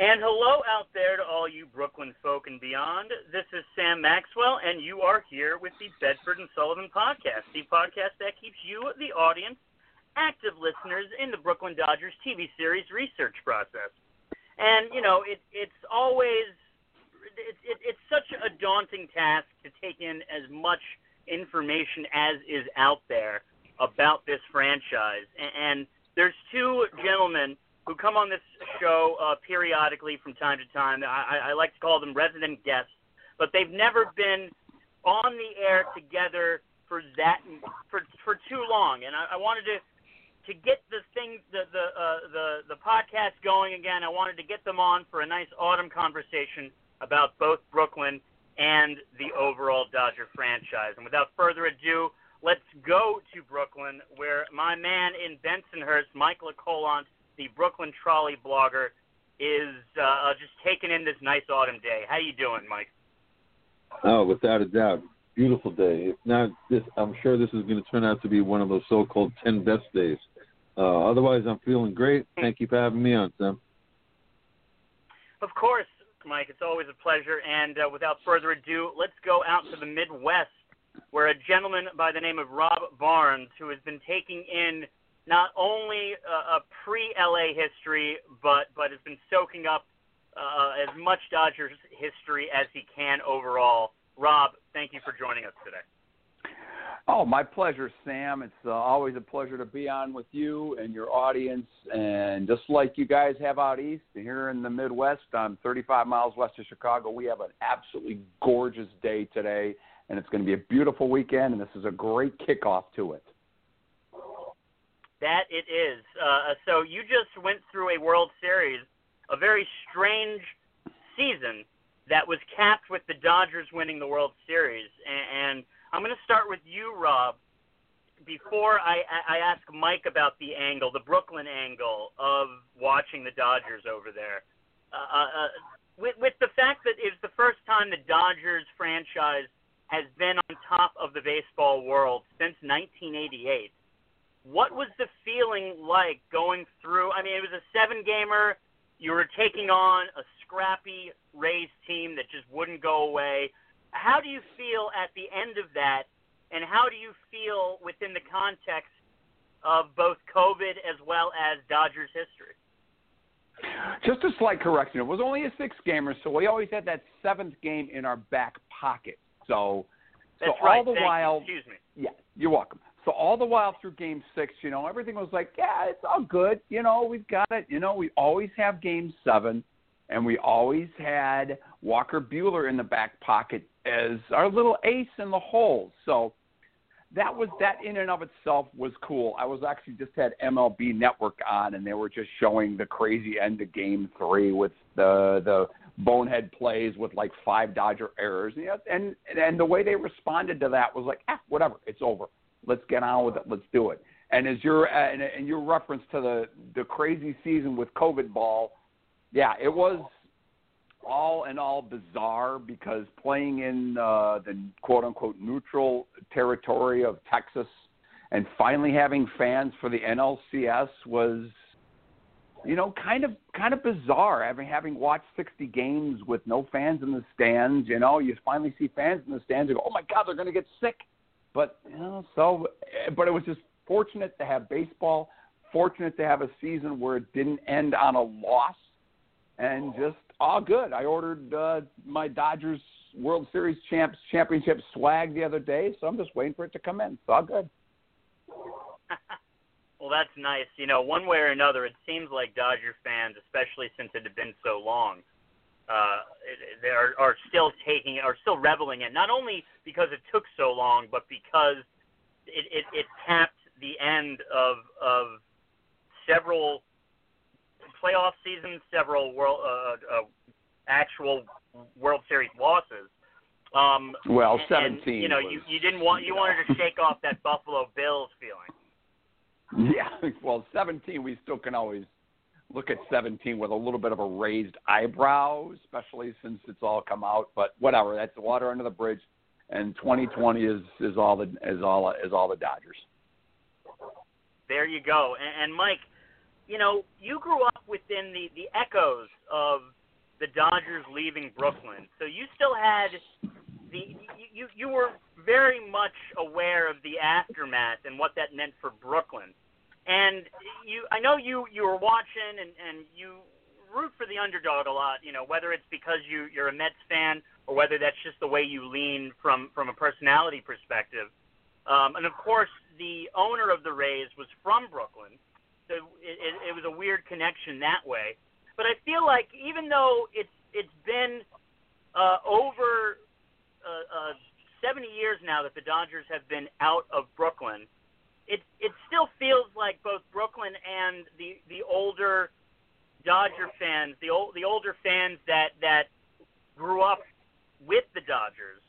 And hello out there to all you Brooklyn folk and beyond. This is Sam Maxwell, and you are here with the Bedford and Sullivan podcast, the podcast that keeps you, the audience, active listeners in the Brooklyn Dodgers TV series research process. And you know, it, it's always it, it, it's such a daunting task to take in as much information as is out there about this franchise. And, and there's two gentlemen who come on this show uh, periodically from time to time. I, I like to call them resident guests, but they've never been on the air together for that for for too long. And I, I wanted to to get the thing the the uh, the the podcast going again. I wanted to get them on for a nice autumn conversation about both Brooklyn and the overall Dodger franchise. And without further ado, let's go to Brooklyn, where my man in Bensonhurst, Michael Lecolant, the Brooklyn Trolley blogger, is uh, uh, just taking in this nice autumn day. How are you doing, Mike? Oh, without a doubt, beautiful day. If not this, I'm sure this is going to turn out to be one of those so-called ten best days. Uh, otherwise, I'm feeling great. Thank you for having me on, Sam. Of course, Mike. It's always a pleasure. And uh, without further ado, let's go out to the Midwest, where a gentleman by the name of Rob Barnes, who has been taking in not only uh, a pre-LA history, but but has been soaking up uh, as much Dodgers history as he can overall. Rob, thank you for joining us today. Oh, my pleasure, Sam. It's uh, always a pleasure to be on with you and your audience. And just like you guys have out east, here in the Midwest, I'm 35 miles west of Chicago. We have an absolutely gorgeous day today, and it's going to be a beautiful weekend. And this is a great kickoff to it. That it is. Uh, so you just went through a World Series, a very strange season that was capped with the Dodgers winning the World Series. And, I'm going to start with you, Rob. Before I, I ask Mike about the angle, the Brooklyn angle of watching the Dodgers over there, uh, uh, uh with, with the fact that it's the first time the Dodgers franchise has been on top of the baseball world since 1988 what was the feeling like going through? I mean, it was a seven gamer. You were taking on a scrappy Rays team that just wouldn't go away. How do you feel at the end of that? And how do you feel within the context of both COVID as well as Dodgers history? Just a slight correction. It was only a six gamer, so we always had that seventh game in our back pocket. So, That's so right. all the Thank while, you. excuse me. Yeah, you're welcome. So all the while through game six, you know, everything was like, yeah, it's all good. You know, we've got it. You know, we always have game seven, and we always had Walker Buehler in the back pocket as our little ace in the hole. So that was that in and of itself was cool. I was actually just had MLB Network on, and they were just showing the crazy end of Game Three with the the bonehead plays with like five Dodger errors, and and and the way they responded to that was like, ah, whatever, it's over. Let's get on with it. Let's do it. And as your and, and your reference to the the crazy season with COVID ball, yeah, it was all in all bizarre because playing in uh, the quote unquote neutral territory of Texas and finally having fans for the NLCS was you know kind of kind of bizarre having having watched 60 games with no fans in the stands you know you finally see fans in the stands and go oh my god they're going to get sick but you know, so but it was just fortunate to have baseball, fortunate to have a season where it didn't end on a loss, and just all good. I ordered uh, my Dodgers World Series champs championship swag the other day, so I'm just waiting for it to come in. It's all good. well, that's nice. You know, one way or another, it seems like Dodger fans, especially since it had been so long, uh, they are, are still taking are still reveling in not only because it took so long, but because it, it, it tapped the end of of several playoff seasons, several world uh, uh, actual World Series losses. Um, well, and, seventeen. And, you know, was, you you didn't want you wanted to shake off that Buffalo Bills feeling. Yeah, well, seventeen we still can always look at 17 with a little bit of a raised eyebrow, especially since it's all come out. But whatever, that's the water under the bridge. And 2020 is is all the is all is all the Dodgers. There you go. And, and Mike, you know, you grew up within the the echoes of the Dodgers leaving Brooklyn, so you still had the you you were very much aware of the aftermath and what that meant for Brooklyn. And you, I know you you were watching and and you root for the underdog a lot. You know, whether it's because you you're a Mets fan or whether that's just the way you lean from from a personality perspective. Um, and of course, the owner of the Rays was from Brooklyn, so it, it, it was a weird connection that way. But I feel like even though it's it's been uh, over uh, uh, 70 years now that the Dodgers have been out of Brooklyn, it it still feels like both Brooklyn and the the older Dodger fans, the old the older fans that that grew up with the Dodgers,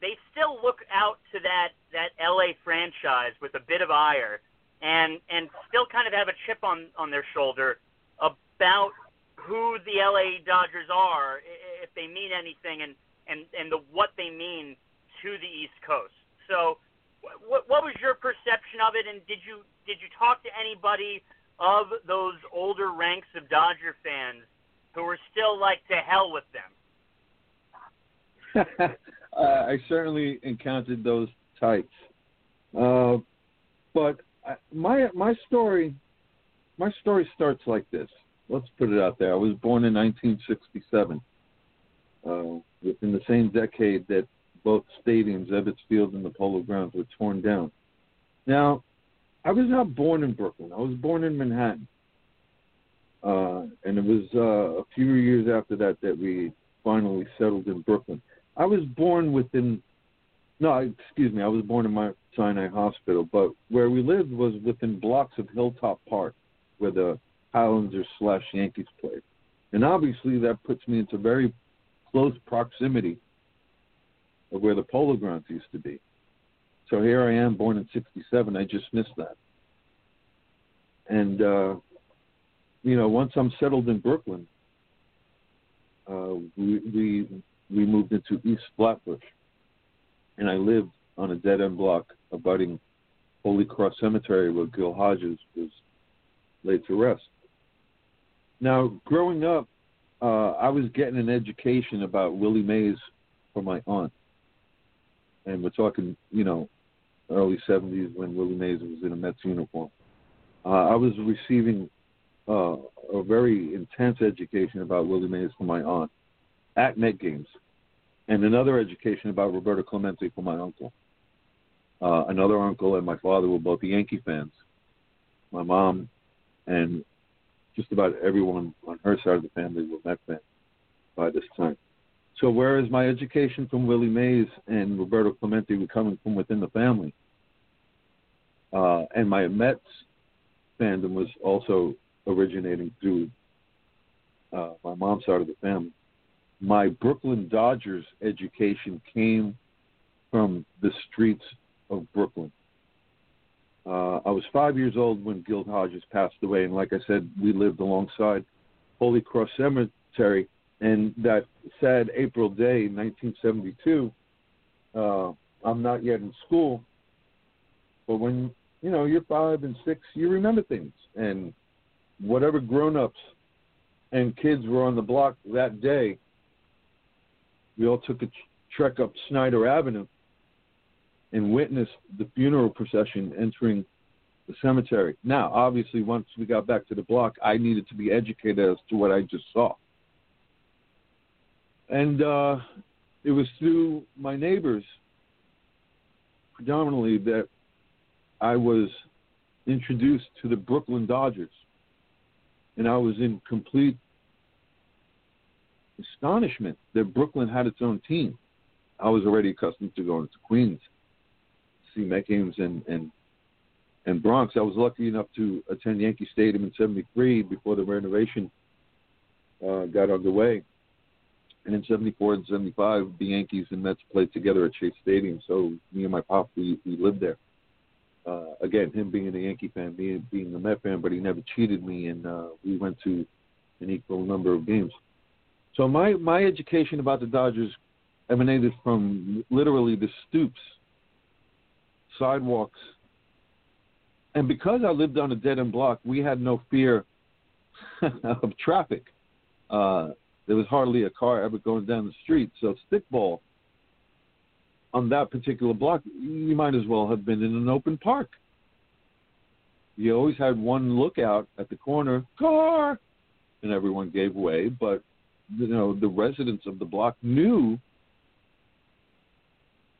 they still look out to that that LA franchise with a bit of ire and and still kind of have a chip on on their shoulder about who the LA Dodgers are if they mean anything and and and the what they mean to the East Coast. So what what was your perception of it and did you did you talk to anybody of those older ranks of Dodger fans who were still like to hell with them? I certainly encountered those types, uh, but my my story my story starts like this. Let's put it out there. I was born in 1967, uh, within the same decade that both stadiums, Ebbets Field and the Polo Grounds, were torn down. Now, I was not born in Brooklyn. I was born in Manhattan. Uh, and it was uh, a few years after that that we finally settled in Brooklyn. I was born within, no, excuse me, I was born in Mount Sinai Hospital, but where we lived was within blocks of Hilltop Park, where the Highlanders slash Yankees played. And obviously that puts me into very close proximity of where the Polo Grounds used to be. So here I am, born in '67. I just missed that. And uh, you know, once I'm settled in Brooklyn, uh, we we we moved into East Flatbush, and I lived on a dead end block abutting Holy Cross Cemetery, where Gil Hodges was laid to rest. Now, growing up, uh, I was getting an education about Willie Mays from my aunt, and we're talking, you know, early 70s when Willie Mays was in a Mets uniform. Uh, I was receiving uh, a very intense education about Willie Mays from my aunt at Met games, and another education about Roberto Clemente from my uncle. Uh, another uncle and my father were both Yankee fans. My mom and just about everyone on her side of the family were Met fans by this time. So whereas my education from Willie Mays and Roberto Clemente coming from within the family, uh, and my Mets fandom was also originating through uh, my mom's side of the family. My Brooklyn Dodgers education came from the streets of Brooklyn. Uh, I was five years old when Gil Hodges passed away, and like I said, we lived alongside Holy Cross Cemetery and that sad April day, 1972, uh, I'm not yet in school, but when you know you're five and six, you remember things, and whatever grown-ups and kids were on the block that day, we all took a trek up Snyder Avenue and witnessed the funeral procession entering the cemetery. Now, obviously, once we got back to the block, I needed to be educated as to what I just saw and uh, it was through my neighbors predominantly that I was introduced to the Brooklyn Dodgers, and I was in complete astonishment that Brooklyn had its own team. I was already accustomed to going to Queens, see Met games and and and Bronx. I was lucky enough to attend Yankee Stadium in '73 before the renovation uh, got underway and in '74 and '75, the Yankees and Mets played together at Shea Stadium. So me and my pop, we, we lived there. Uh, again, him being a Yankee fan, me being a Met fan, but he never cheated me, and uh, we went to an equal number of games. So my my education about the Dodgers emanated from literally the stoops, sidewalks, and because I lived on a dead end block, we had no fear of traffic. Uh, there was hardly a car ever going down the street. So stickball on that particular block, you might as well have been in an open park. You always had one lookout at the corner, car, and everyone gave way. But you know the residents of the block knew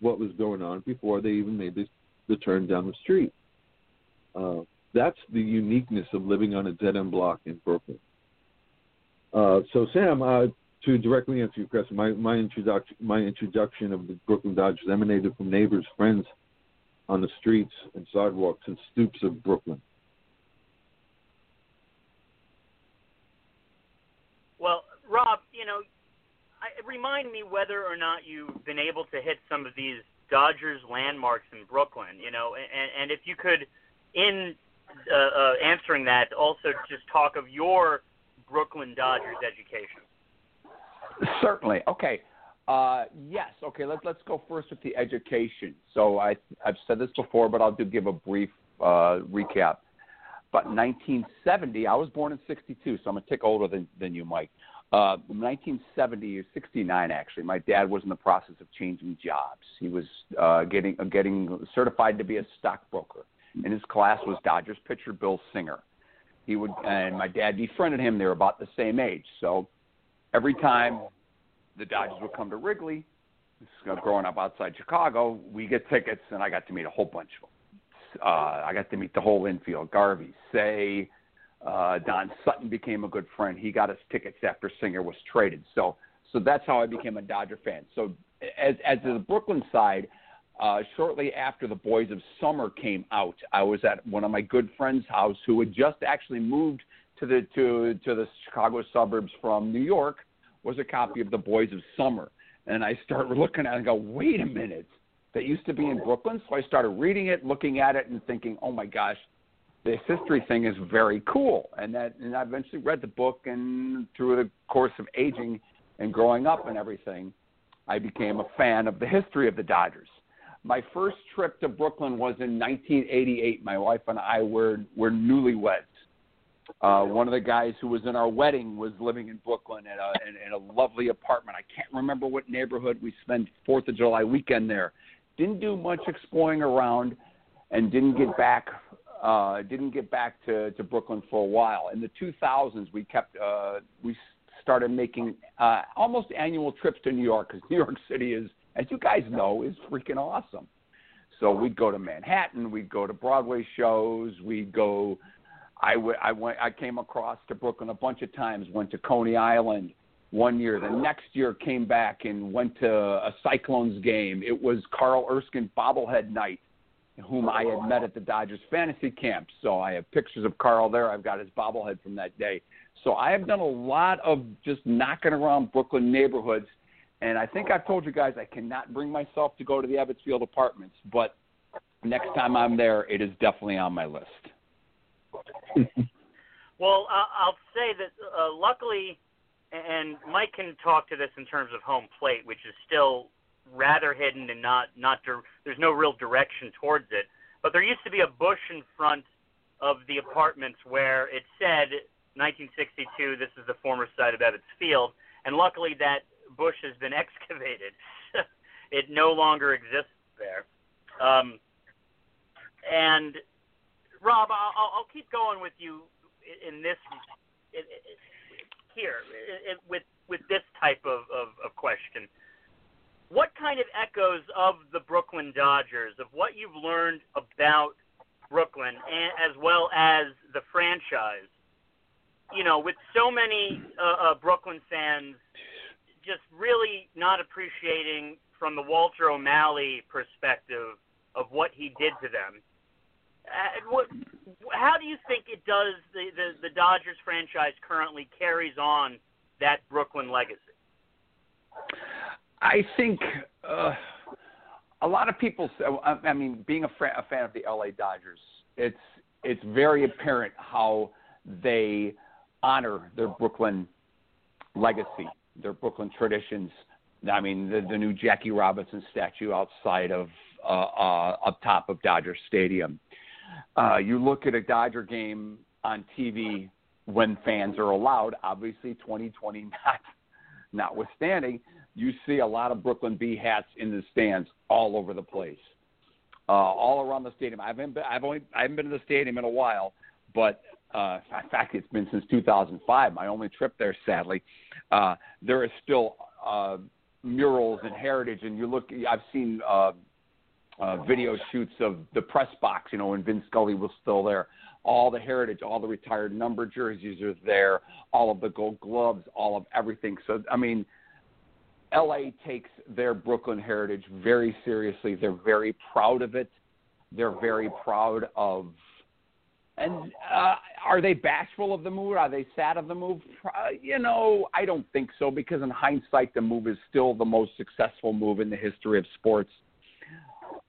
what was going on before they even made the, the turn down the street. Uh, that's the uniqueness of living on a dead end block in Brooklyn. Uh, so, Sam, uh, to directly answer your question, my, my introduction my introduction of the Brooklyn Dodgers emanated from neighbors, friends on the streets and sidewalks and stoops of Brooklyn. Well, Rob, you know, I, remind me whether or not you've been able to hit some of these Dodgers landmarks in Brooklyn. You know, and, and if you could, in uh, uh, answering that, also just talk of your Brooklyn Dodgers education. Certainly. Okay. Uh, yes. Okay. Let's let's go first with the education. So I I've said this before, but I'll do give a brief uh, recap. But 1970, I was born in '62, so I'm a tick older than than you, Mike. Uh, 1970 or 69, actually, my dad was in the process of changing jobs. He was uh, getting uh, getting certified to be a stockbroker, and his class was Dodgers pitcher Bill Singer. He would, and my dad befriended him. They were about the same age, so every time the Dodgers would come to Wrigley, growing up outside Chicago, we get tickets, and I got to meet a whole bunch of them. Uh, I got to meet the whole infield: Garvey, Cey, uh, Don Sutton became a good friend. He got us tickets after Singer was traded. So so that's how I became a Dodger fan. So as as the Brooklyn side, uh, shortly after the Boys of Summer came out, I was at one of my good friends' house who had just actually moved to the to to the Chicago suburbs from New York. Was a copy of the Boys of Summer, and I started looking at it and go, wait a minute, that used to be in Brooklyn. So I started reading it, looking at it, and thinking, oh my gosh, this history thing is very cool. And that and I eventually read the book and through the course of aging and growing up and everything, I became a fan of the history of the Dodgers. My first trip to Brooklyn was in 1988. My wife and I were were newlyweds. Uh, one of the guys who was in our wedding was living in Brooklyn in a, in, in a lovely apartment. I can't remember what neighborhood. We spent Fourth of July weekend there. Didn't do much exploring around, and didn't get back uh, didn't get back to, to Brooklyn for a while. In the 2000s, we kept uh, we started making uh, almost annual trips to New York because New York City is, as you guys know, is freaking awesome. So we'd go to Manhattan, we'd go to Broadway shows, we'd go. I, w- I went. I came across to Brooklyn a bunch of times. Went to Coney Island one year. The next year came back and went to a Cyclones game. It was Carl Erskine bobblehead night whom I had met at the Dodgers fantasy camp. So I have pictures of Carl there. I've got his bobblehead from that day. So I have done a lot of just knocking around Brooklyn neighborhoods. And I think I've told you guys I cannot bring myself to go to the Ebbets Field Apartments, but next time I'm there, it is definitely on my list. well, I'll say that uh, luckily, and Mike can talk to this in terms of home plate, which is still rather hidden and not not there's no real direction towards it. But there used to be a bush in front of the apartments where it said 1962. This is the former site of Ebbets Field, and luckily that bush has been excavated. it no longer exists there. Um, and Rob, I'll, I'll keep going with you in this in, in, here in, with with this type of, of, of question what kind of echoes of the Brooklyn Dodgers, of what you've learned about Brooklyn, and, as well as the franchise, you know, with so many uh, uh, Brooklyn fans just really not appreciating from the Walter O'Malley perspective of what he did to them. Uh, what, how do you think it does the, the, the Dodgers franchise currently carries on that Brooklyn legacy? I think uh, a lot of people. I mean, being a, a fan of the LA Dodgers, it's it's very apparent how they honor their Brooklyn legacy, their Brooklyn traditions. I mean, the, the new Jackie Robinson statue outside of uh, uh, up top of Dodger Stadium. Uh, you look at a Dodger game on TV when fans are allowed. Obviously, 2020 not notwithstanding, you see a lot of Brooklyn B hats in the stands all over the place, uh, all around the stadium. I haven't been, I've only I haven't been to the stadium in a while, but uh, in fact, it's been since 2005. My only trip there, sadly. Uh, there is still uh, murals and heritage, and you look. I've seen uh, uh, video shoots of the press box. You know, when Vin Scully was still there. All the heritage, all the retired number jerseys are there. All of the Gold Gloves, all of everything. So, I mean, LA takes their Brooklyn heritage very seriously. They're very proud of it. They're very proud of. And uh, are they bashful of the move? Are they sad of the move? Uh, you know, I don't think so because in hindsight, the move is still the most successful move in the history of sports.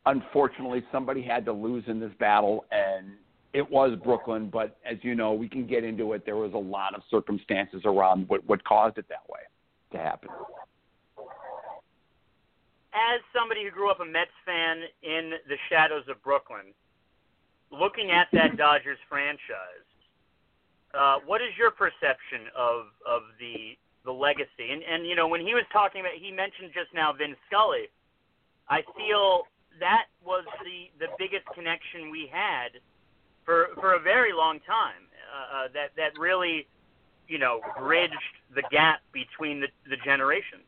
Unfortunately, somebody had to lose in this battle, and it was Brooklyn. But as you know, we can get into it. There was a lot of circumstances around what, what caused it that way to happen as somebody who grew up a Mets fan in the shadows of Brooklyn, looking at that Dodgers franchise, uh, what is your perception of of the the legacy? And and you know when he was talking about, he mentioned just now Vin Scully. I feel that was the the biggest connection we had for for a very long time. Uh, uh, that that really, you know, bridged the gap between the the generations.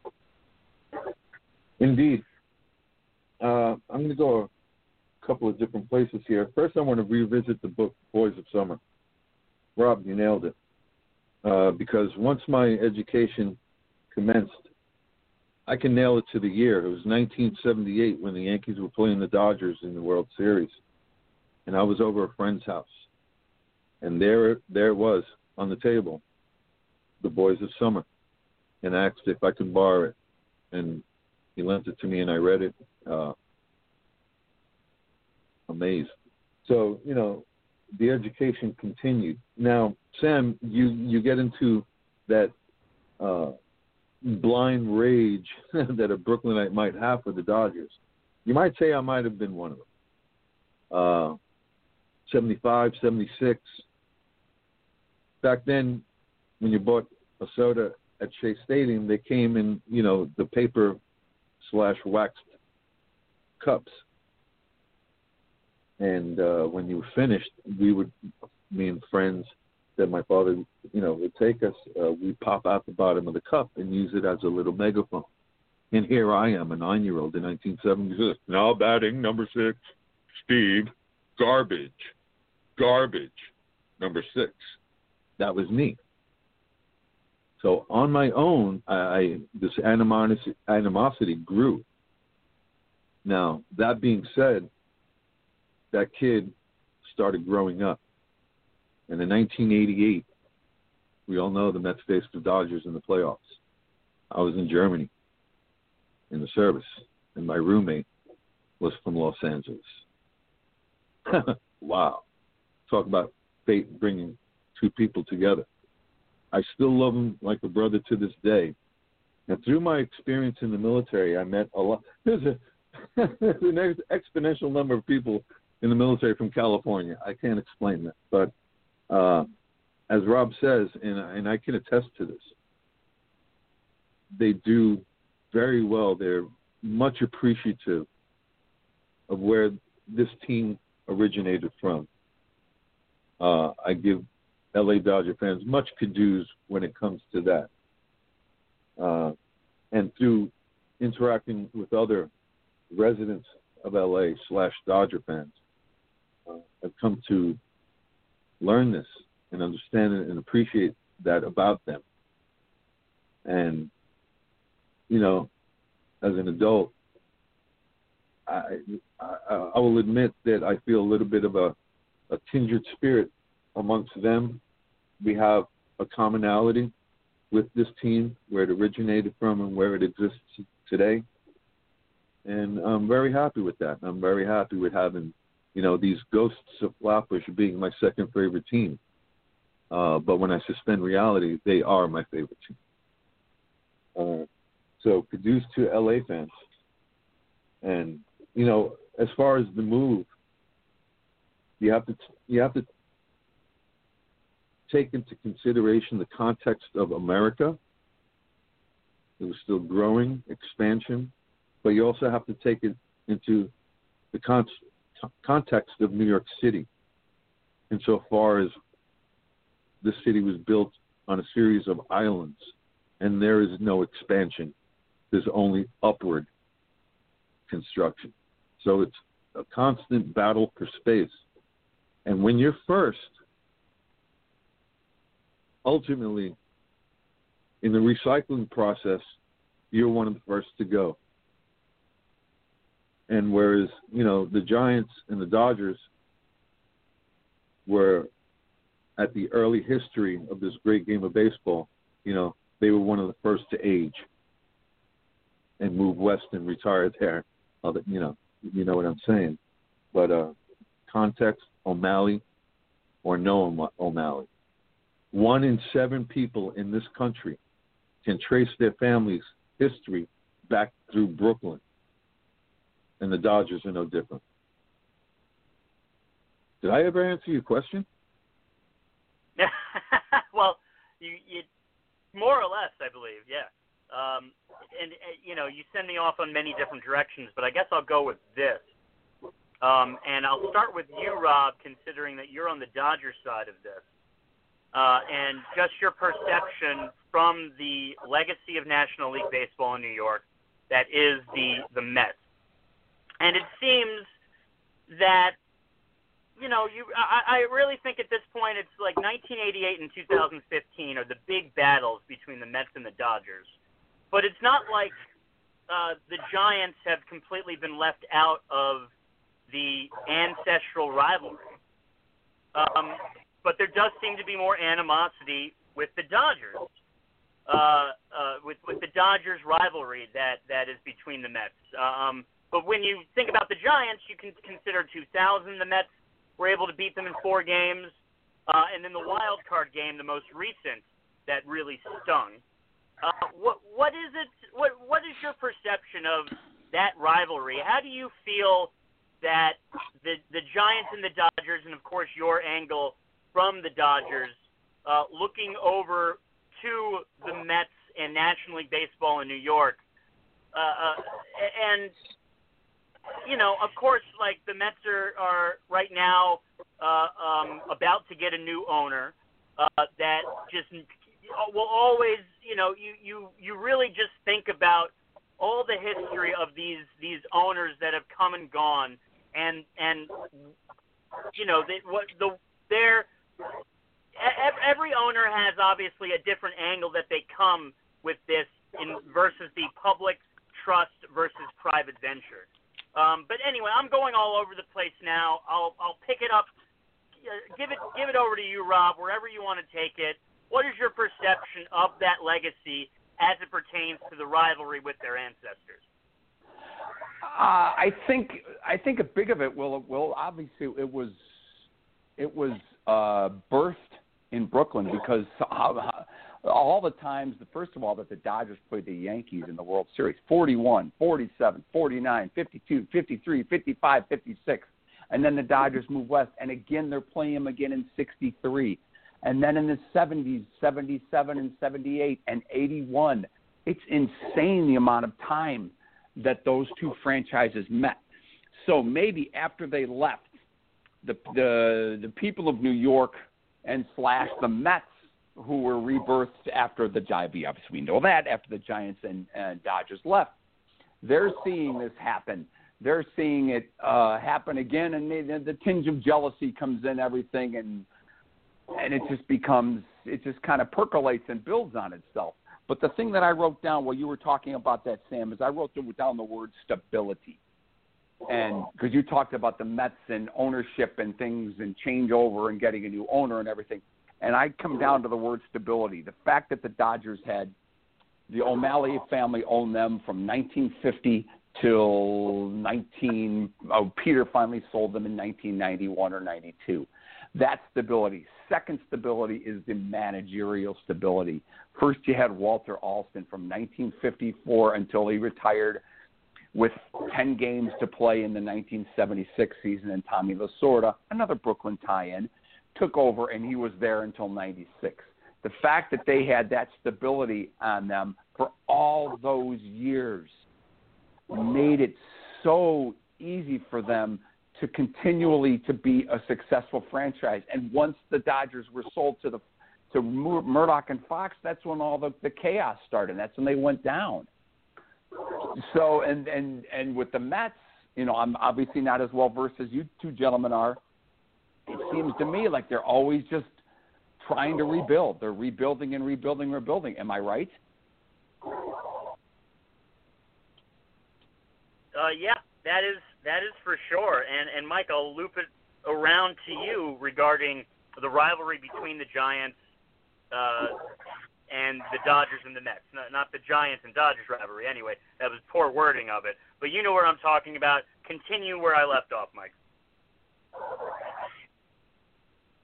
Indeed. Uh, I'm going to go couple of different places here. First, I want to revisit the book Boys of Summer. Rob, you nailed it. Uh, because once my education commenced, I can nail it to the year. It was 1978 when the Yankees were playing the Dodgers in the World Series, and I was over a friend's house, and there, there it was on the table, the Boys of Summer, and asked if I could borrow it, and he lent it to me, and I read it. Uh, amazed. So you know, the education continued. Now, Sam, you you get into that uh, blind rage that a Brooklynite might have for the Dodgers. You might say I might have been one of them. Uh, 75, 76. Back then, when you bought a soda at Shea Stadium, they came in, you know, the paper slash waxed cups. And uh, when you finished, we would, me and friends that my father, you know, would take us, uh, we pop out the bottom of the cup and use it as a little megaphone. And here I am, a nine-year-old in 1976, now batting number six, Steve, garbage, garbage, number six. That was me. So on my own, I, I this animosity, animosity grew. Now that being said, that kid started growing up, and in 1988, we all know the Mets faced the Dodgers in the playoffs. I was in Germany in the service, and my roommate was from Los Angeles. wow. Talk about fate bringing two people together. I still love him like a brother to this day. And through my experience in the military, I met a lot. There's, a, an exponential number of people in the military from California. I can't explain that, but uh, as Rob says, and, and I can attest to this, they do very well. They're much appreciative of where this team originated from. Uh, I give LA Dodger fans much kudos when it comes to that. Uh, and through interacting with other residents of LA slash Dodger fans, I've come to learn this and understand it and appreciate that about them. And, you know, as an adult, I, I, I will admit that I feel a little bit of a, a kindred spirit amongst them. We have a commonality with this team, where it originated from and where it exists today. And I'm very happy with that. I'm very happy with having, you know, these ghosts of Flatbush being my second favorite team. Uh, but when I suspend reality, they are my favorite team. Uh, so, produced to LA fans. And, you know, as far as the move, you have to you have to take into consideration the context of America. It was still growing, expansion, but you also have to take it into the con- context of New York City, insofar as the city was built on a series of islands, and there is no expansion. There's only upward construction. So it's a constant battle for space. And when you're first, ultimately, in the recycling process, you're one of the first to go. And whereas, you know, the Giants and the Dodgers were at the early history of this great game of baseball, you know, they were one of the first to age and move west and retire there. You know, you know what I'm saying. But uh, context, O'Malley or no O'Malley. One in seven people in this country can trace their family's history back through Brooklyn and the Dodgers are no different. Did I ever answer your question? well, you, you more or less, I believe, yeah. Um, and, and you know, you send me off on many different directions, but I guess I'll go with this. Um, and I'll start with you, Rob, considering that you're on the Dodgers side of this, uh, and just your perception from the legacy of National League Baseball in New York that is the the Mets. And it seems that you know, you I, I really think at this point it's like 1988 and 2015 are the big battles between the Mets and the Dodgers. But it's not like uh, the Giants have completely been left out of the ancestral rivalry. Um, but there does seem to be more animosity with the Dodgers, uh, uh, with with the Dodgers rivalry that that is between the Mets. Um, but when you think about the Giants, you can consider 2000. The Mets were able to beat them in four games, uh, and then the wild card game, the most recent, that really stung. Uh, what what is it? What what is your perception of that rivalry? How do you feel that the the Giants and the Dodgers, and of course your angle from the Dodgers, uh, looking over to the Mets and National League Baseball in New York, uh, uh, and you know, of course, like the Mets are, are right now uh, um, about to get a new owner uh, that just will always, you know, you you you really just think about all the history of these these owners that have come and gone, and and you know, they, what the their every owner has obviously a different angle that they come with this in versus the public trust versus private venture. Um, but anyway, I'm going all over the place now. I'll I'll pick it up. Give it give it over to you, Rob, wherever you want to take it. What is your perception of that legacy as it pertains to the rivalry with their ancestors? Uh, I think I think a big of it will will obviously it was it was uh, birthed in Brooklyn because how, all the times, the first of all, that the Dodgers played the Yankees in the World Series 41, 47, 49, 52, 53, 55, 56. And then the Dodgers move west, and again, they're playing them again in 63. And then in the 70s, 77 and 78 and 81. It's insane the amount of time that those two franchises met. So maybe after they left, the the the people of New York and slash the Mets who were rebirthed after the. Obviously, we know that after the Giants and, Dodgers left. They're seeing this happen. They're seeing it uh, happen again, and the tinge of jealousy comes in everything, and and it just becomes it just kind of percolates and builds on itself. But the thing that I wrote down while you were talking about that, Sam, is I wrote down the word stability. And because you talked about the Mets and ownership and things and changeover and getting a new owner and everything, and I come down to the word stability. The fact that the Dodgers had the O'Malley family owned them from 1950 till 19. Oh, Peter finally sold them in 1991 or 92. That stability. Second stability is the managerial stability. First, you had Walter Alston from 1954 until he retired with 10 games to play in the 1976 season, and Tommy Lasorda, another Brooklyn tie in, took over and he was there until 96. The fact that they had that stability on them for all those years made it so easy for them to continually to be a successful franchise. And once the Dodgers were sold to the to Murdoch and Fox, that's when all the, the chaos started. That's when they went down. So and and and with the Mets, you know, I'm obviously not as well versed as you two gentlemen are. It seems to me like they're always just trying to rebuild. They're rebuilding and rebuilding, and rebuilding. Am I right? Uh, yeah, that is that is for sure. And and Mike, I'll loop it around to you regarding the rivalry between the Giants uh, and the Dodgers and the Mets. Not, not the Giants and Dodgers rivalry. Anyway, that was poor wording of it. But you know where I'm talking about. Continue where I left off, Mike.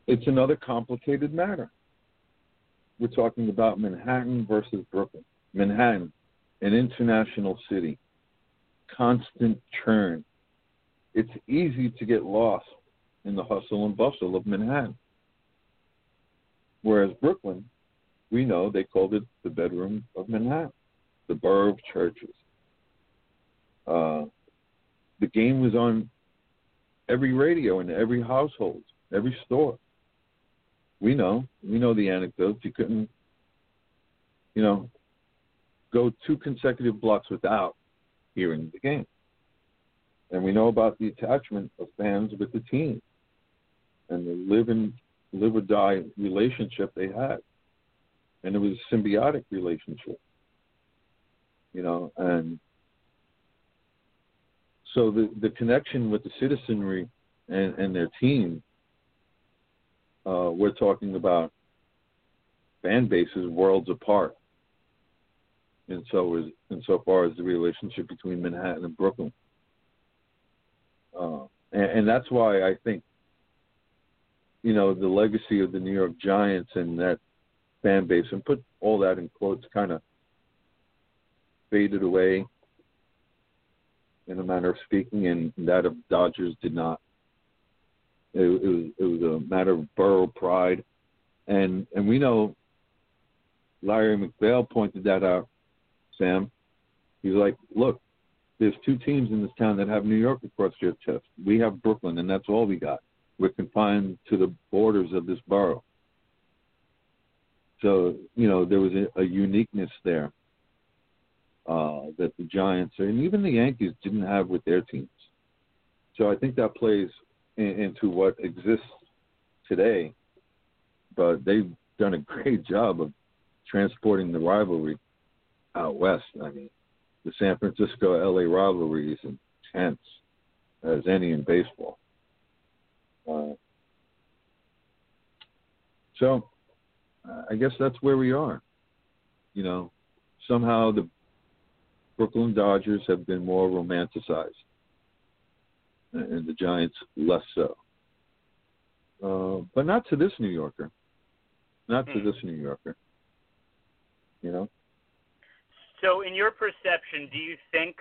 It's another complicated matter. We're talking about Manhattan versus Brooklyn. Manhattan, an international city, constant churn. It's easy to get lost in the hustle and bustle of Manhattan. Whereas Brooklyn, we know they called it the bedroom of Manhattan, the borough of churches. Uh, the game was on every radio in every household, every store. We know, we know the anecdotes. You couldn't, you know, go two consecutive blocks without hearing the game. And we know about the attachment of fans with the team and the live and live or die relationship they had. And it was a symbiotic relationship. You know, and so the the connection with the citizenry and, and their team, uh, we're talking about fan bases worlds apart. And so is and so far as the relationship between Manhattan and Brooklyn. Uh, and, and that's why I think you know, the legacy of the New York Giants and that fan base, and put all that in quotes, kind of faded away in a manner of speaking, and that of Dodgers did not. It, it was it was a matter of borough pride, and and we know Larry MacPhail pointed that out. Sam, he's like, look, there's two teams in this town that have New York across their chest. We have Brooklyn, and that's all we got we're confined to the borders of this borough. So, you know, there was a, a uniqueness there uh, that the Giants and even the Yankees didn't have with their teams. So I think that plays in, into what exists today. But they've done a great job of transporting the rivalry out west. I mean, the San Francisco LA rivalry is intense as any in baseball. Uh, so I guess that's where we are. You know, somehow the Brooklyn Dodgers have been more romanticized, and the Giants less so. Uh, but not to this New Yorker. Not to hmm. this New Yorker. You know. So, in your perception, do you think,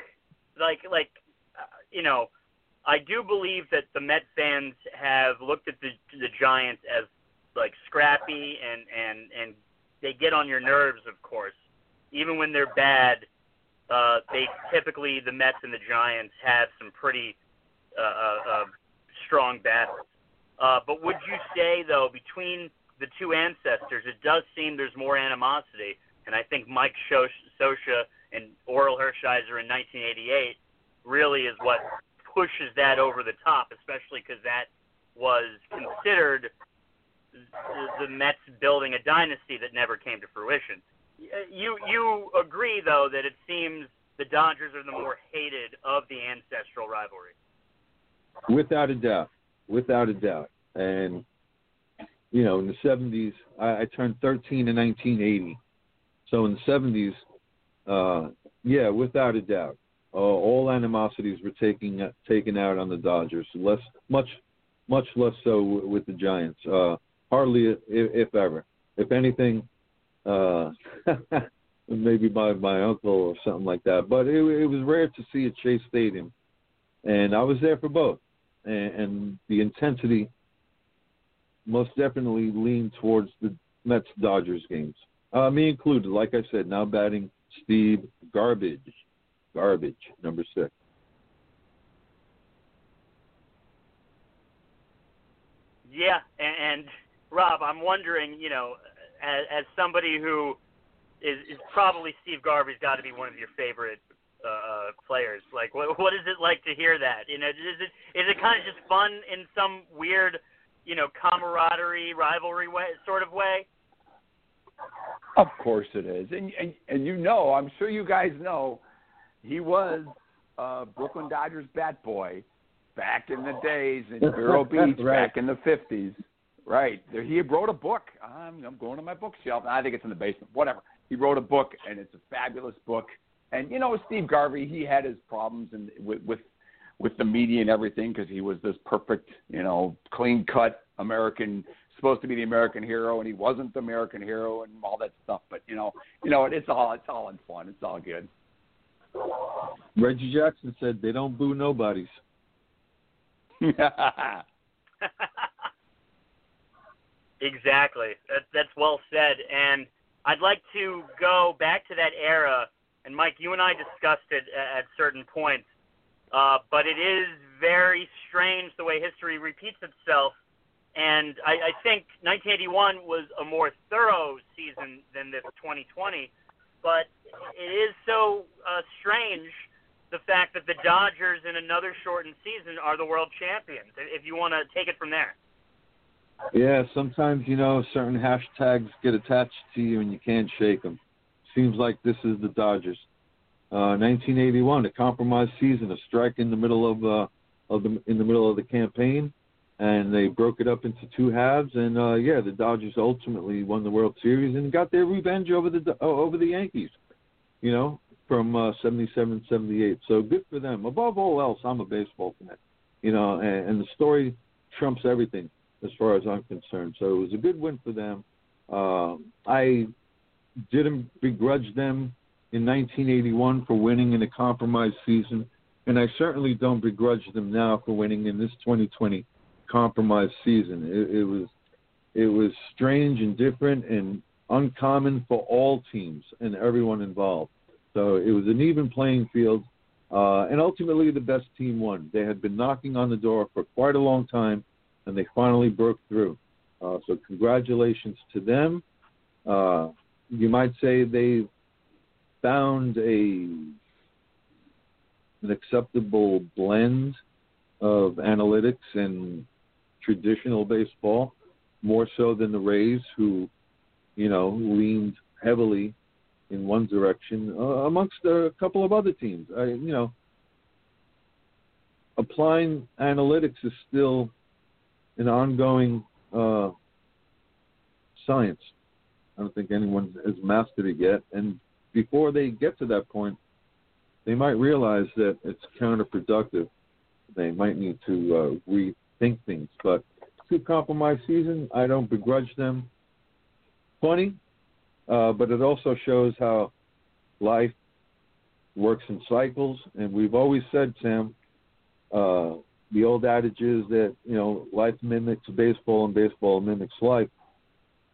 like, like, uh, you know, I do believe that the Met fans have looked at the the Giants as like scrappy and and and they get on your nerves, of course. Even when they're bad, uh, they typically the Mets and the Giants have some pretty uh, strong battles. Uh, but would you say though between the two ancestors, it does seem there's more animosity, and I think Mike Scioscia and Orel Hershiser in 1988 really is what pushes that over the top, especially because that was considered the Mets building a dynasty that never came to fruition. You you agree though that it seems the Dodgers are the more hated of the ancestral rivalry. Without a doubt, without a doubt, and you know in the '70s I, I turned 13 in 1980, so in the '70s, uh, yeah, without a doubt, uh, all animosities were taking taken out on the Dodgers. Less, much, much less so w- with the Giants. Uh, hardly, if, if ever. If anything, uh, maybe by my uncle or something like that. But it, it was rare to see a Shea Stadium, and I was there for both. And, and the intensity most definitely lean towards the Mets Dodgers games. Uh, me included, like I said, now batting Steve Garbage. Garbage, number six. Yeah, and, and Rob, I'm wondering, you know, as, as somebody who is, is probably Steve Garvey's got to be one of your favorite uh, uh, players. Like, what what is it like to hear that? You know, is it is it kind of just fun in some weird, you know, camaraderie, rivalry way, sort of way? Of course it is, and and, and you know, I'm sure you guys know, he was uh, Brooklyn Dodgers bat boy back in the days in Vero Beach, right. back in the '50s. Right. There, he wrote a book. I'm, I'm going to my bookshelf. I think it's in the basement. Whatever. He wrote a book, and it's a fabulous book. And you know, Steve Garvey, he had his problems and with with with the media and everything because he was this perfect, you know, clean cut American, supposed to be the American hero, and he wasn't the American hero and all that stuff. But you know, you know, it's all it's all in fun. It's all good. Reggie Jackson said they don't boo nobodies. exactly. That, that's well said. And I'd like to go back to that era. And Mike, you and I discussed it at, certain points. Uh, but it is very strange the way history repeats itself. And I, I think 1981 was a more thorough season than this 2020. But it is so uh, strange the fact that the Dodgers in another shortened season are the world champions. If you want to take it from there. Yeah, sometimes you know certain hashtags get attached to you and you can't shake them. Seems like this is the Dodgers. Uh, 1981, a compromise season, a strike in the middle of uh, of the in the middle of the campaign, and they broke it up into two halves. And uh, yeah, the Dodgers ultimately won the World Series and got their revenge over the over the Yankees. You know, from uh, 77, 78. So good for them. Above all else, I'm a baseball fan. You know, and, and the story trumps everything as far as I'm concerned. So it was a good win for them. Uh, I didn't begrudge them in 1981 for winning in a compromise season, and I certainly don't begrudge them now for winning in this 2020 compromise season. It, it was it was strange and different and uncommon for all teams and everyone involved. So it was an even playing field, uh, and ultimately the best team won. They had been knocking on the door for quite a long time and they finally broke through. Uh, so congratulations to them. Uh, you might say they found a an acceptable blend of analytics and traditional baseball, more so than the Rays, who, you know, leaned heavily in one direction, uh, amongst a couple of other teams. I, you know, applying analytics is still an ongoing uh, science. I don't think anyone has mastered it yet. And before they get to that point, they might realize that it's counterproductive. They might need to uh, rethink things. But two compromise season, I don't begrudge them. Funny, uh, but it also shows how life works in cycles. And we've always said, Sam, uh, the old adage is that you know life mimics baseball and baseball mimics life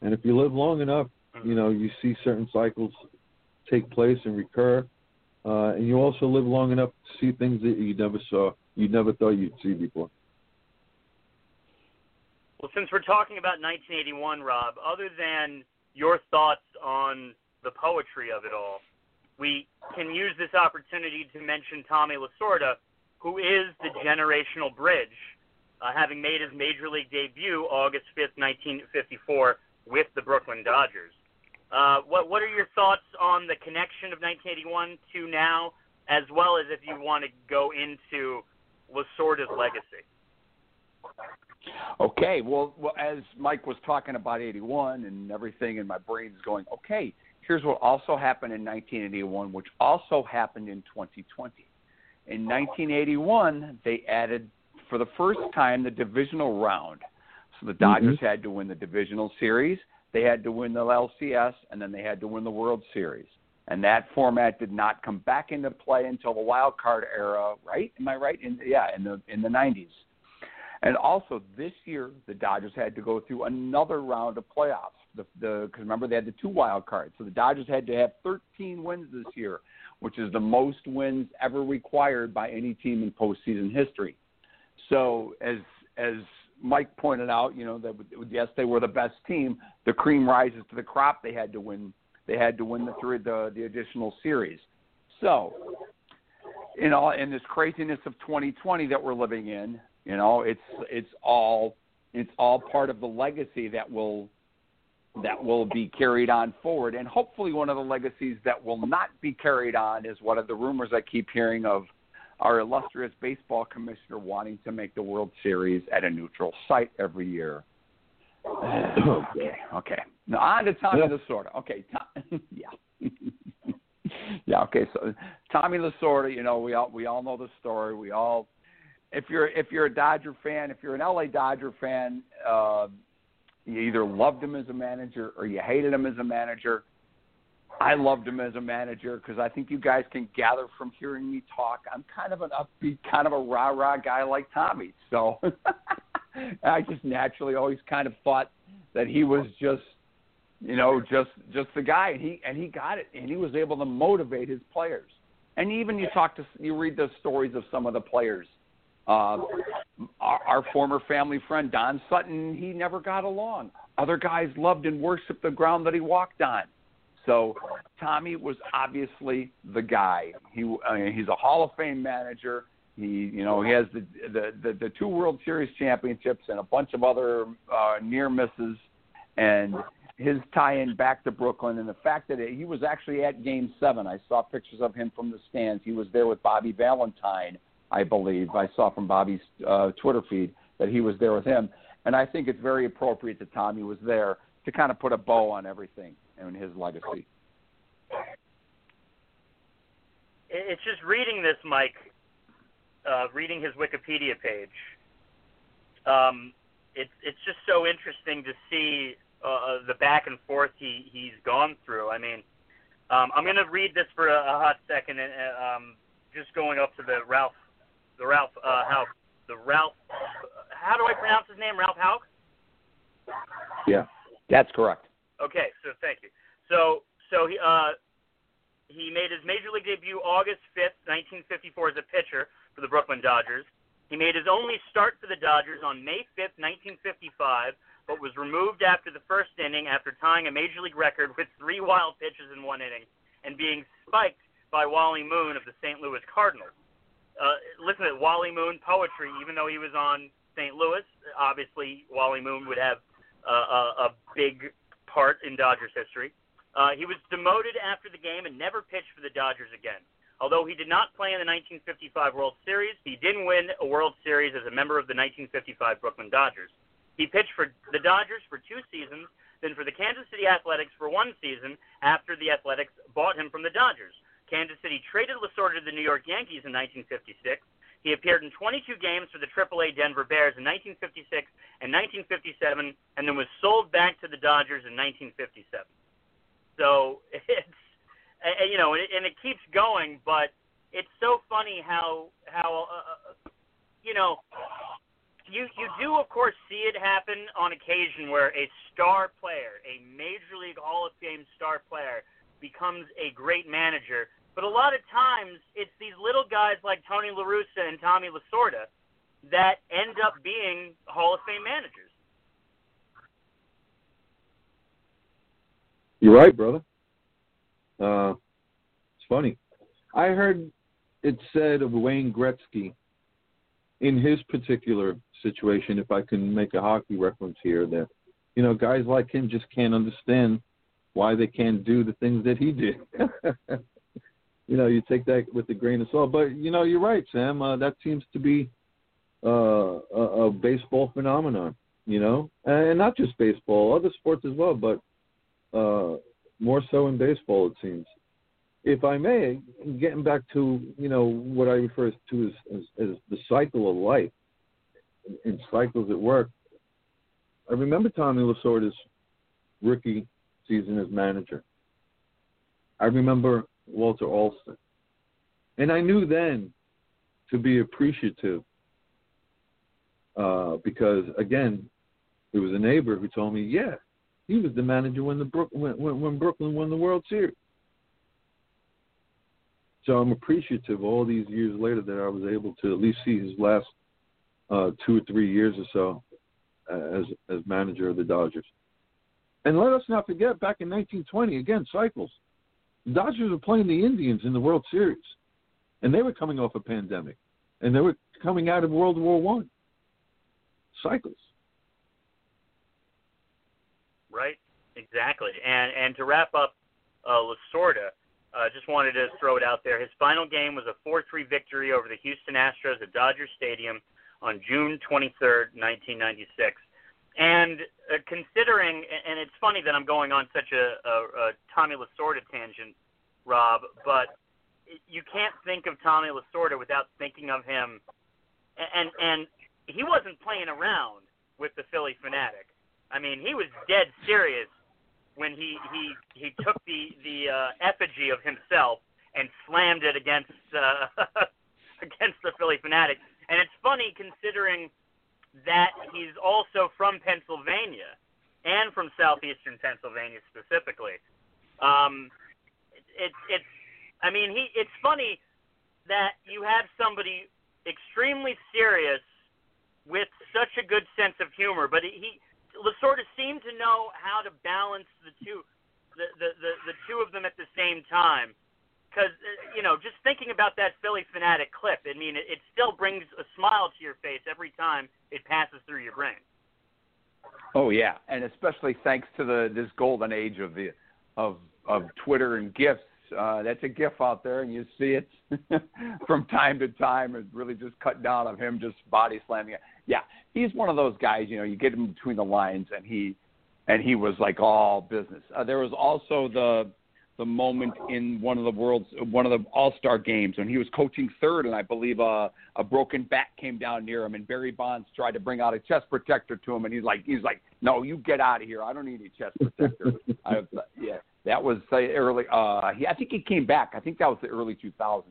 and if you live long enough you know you see certain cycles take place and recur. Uh, and you also live long enough to see things that you never saw you never thought you'd see before. Well since we're talking about 1981 rob other than your thoughts on the poetry of it all we can use this opportunity to mention tommy lasorda who is the generational bridge, uh, having made his major league debut August 5th, 1954, with the Brooklyn Dodgers. Uh, what what are your thoughts on the connection of 1981 to now, as well as if you want to go into Lasorda's legacy? Okay, well, well, as Mike was talking about 81 and everything, and my brain's going, okay, here's what also happened in 1981, which also happened in 2020. In 1981, they added for the first time the divisional round. So the Dodgers mm-hmm. had to win the divisional series, they had to win the LCS, and then they had to win the World Series. And that format did not come back into play until the wild card era, right? Am I right? In, yeah, in the in the 90s. And also this year, the Dodgers had to go through another round of playoffs. The because remember they had the two wild cards, so the Dodgers had to have 13 wins this year, which is the most wins ever required by any team in postseason history. So as as Mike pointed out, you know that yes they were the best team. The cream rises to the crop. They had to win. They had to win the three the the additional series. So, in all in this craziness of 2020 that we're living in, you know, it's it's all it's all part of the legacy that will that will be carried on forward, and hopefully one of the legacies that will not be carried on is one of the rumors I keep hearing of our illustrious baseball commissioner wanting to make the World Series at a neutral site every year. okay, okay. Now on to Tommy yeah. Lasorda. Okay, Tom, yeah. yeah, okay. So Tommy Lasorda, you know, we all we all know the story. We all if you're if you're a Dodger fan, if you're an LA Dodger fan, uh, you either loved him as a manager or you hated him as a manager. I loved him as a manager because I think you guys can gather from hearing me talk. I'm kind of an upbeat, kind of a rah rah guy like Tommy. So I just naturally always kind of thought that he was just, you know, just just the guy, and he and he got it, and he was able to motivate his players. And even you talk to, you read the stories of some of the players uh, our, our former family friend Don Sutton, he never got along. Other guys loved and worshipped the ground that he walked on. So Tommy was obviously the guy. He I mean, he's a Hall of Fame manager. He you know he has the the the, the two World Series championships and a bunch of other uh, near misses, and his tie-in back to Brooklyn and the fact that he was actually at Game Seven. I saw pictures of him from the stands. He was there with Bobby Valentine I believe. I saw from Bobby's uh, Twitter feed that he was there with him. And I think it's very appropriate that Tommy was there to kind of put a bow on everything and his legacy. It's just reading this, Mike, uh, reading his Wikipedia page. Um, it's it's just so interesting to see uh, the back and forth he he's gone through. I mean, um, I'm going to read this for a, a hot second, and uh, um, just going up to the Ralph the Ralph uh, Houk, the Ralph. How do I pronounce his name? Ralph Houk. Yeah, that's correct. Okay, so thank you. So so he uh he made his major league debut August fifth, nineteen fifty four, as a pitcher for the Brooklyn Dodgers. He made his only start for the Dodgers on May fifth, nineteen fifty five, but was removed after the first inning after tying a major league record with three wild pitches in one inning and being spiked by Wally Moon of the St. Louis Cardinals uh, listen to Wally Moon poetry, even though he was on St. Louis. Obviously, Wally Moon would have uh, a, a big part in Dodgers history. Uh, he was demoted after the game and never pitched for the Dodgers again. Although he did not play in the 1955 World Series, he did win a World Series as a member of the 1955 Brooklyn Dodgers. He pitched for the Dodgers for two seasons, then for the Kansas City Athletics for one season after the Athletics bought him from the Dodgers. Kansas City traded Lasorda to the New York Yankees in 1956. He appeared in 22 games for the AAA Denver Bears in 1956 and 1957, and then was sold back to the Dodgers in 1957. So it's you know, and it keeps going, but it's so funny how how uh, uh, you know you you do of course see it happen on occasion where a star player, a major league Hall of Fame star player, becomes a great manager. But a lot of times, it's these little guys like Tony La Russa and Tommy Lasorda that end up being Hall of Fame managers. You're right, brother. Uh, it's funny. I heard it said of Wayne Gretzky in his particular situation, if I can make a hockey reference here, that you know guys like him just can't understand why they can't do the things that he did. you know, you take that with a grain of salt. But you know, you're right, Sam. Uh, that seems to be uh, a, a baseball phenomenon. You know, and not just baseball, other sports as well, but uh, more so in baseball, it seems. If I may, getting back to you know what I refer to as, as, as the cycle of life, in cycles at work. I remember Tommy Lasorda's rookie season as manager. I remember Walter Alston. And I knew then to be appreciative uh, because again, there was a neighbor who told me, yeah, he was the manager when the Brook when, when, when Brooklyn won the World Series. So I'm appreciative all these years later that I was able to at least see his last uh, two or three years or so uh, as as manager of the Dodgers. And let us not forget, back in 1920, again cycles. Dodgers were playing the Indians in the World Series, and they were coming off a pandemic, and they were coming out of World War One. Cycles. Right. Exactly. And and to wrap up, uh, Lasorda uh, just wanted to throw it out there. His final game was a 4-3 victory over the Houston Astros at Dodger Stadium on June 23rd, 1996. And uh, considering, and it's funny that I'm going on such a, a, a Tommy Lasorda tangent, Rob, but you can't think of Tommy Lasorda without thinking of him. And and he wasn't playing around with the Phillie Phanatic. I mean, he was dead serious when he he he took the the uh, effigy of himself and slammed it against uh, against the Phillie Phanatic. And it's funny considering that he's also from Pennsylvania and from southeastern Pennsylvania specifically. Um, it's it's I mean he it's funny that you have somebody extremely serious with such a good sense of humor, but he Lasorda seemed to know how to balance the two, the the the, the two of them at the same time. Because uh, you know, just thinking about that Phillie Phanatic clip, I mean, it, it still brings a smile to your face every time it passes through your brain. Oh yeah, and especially thanks to the this golden age of the of of Twitter and gifs. Uh, that's a gif out there, and you see it from time to time. It's really just cut down of him just body slamming. It. Yeah, he's one of those guys. You know, you get him between the lines, and he and he was like all business. Uh, there was also the the moment in one of the world's one of the All Star games when he was coaching third, and I believe a a broken back came down near him, and Barry Bonds tried to bring out a chest protector to him, and he's like he's like, no, you get out of here. I don't need a chest protector. I, yeah, that was uh, early. Uh, he, I think he came back. I think that was the early 2000s.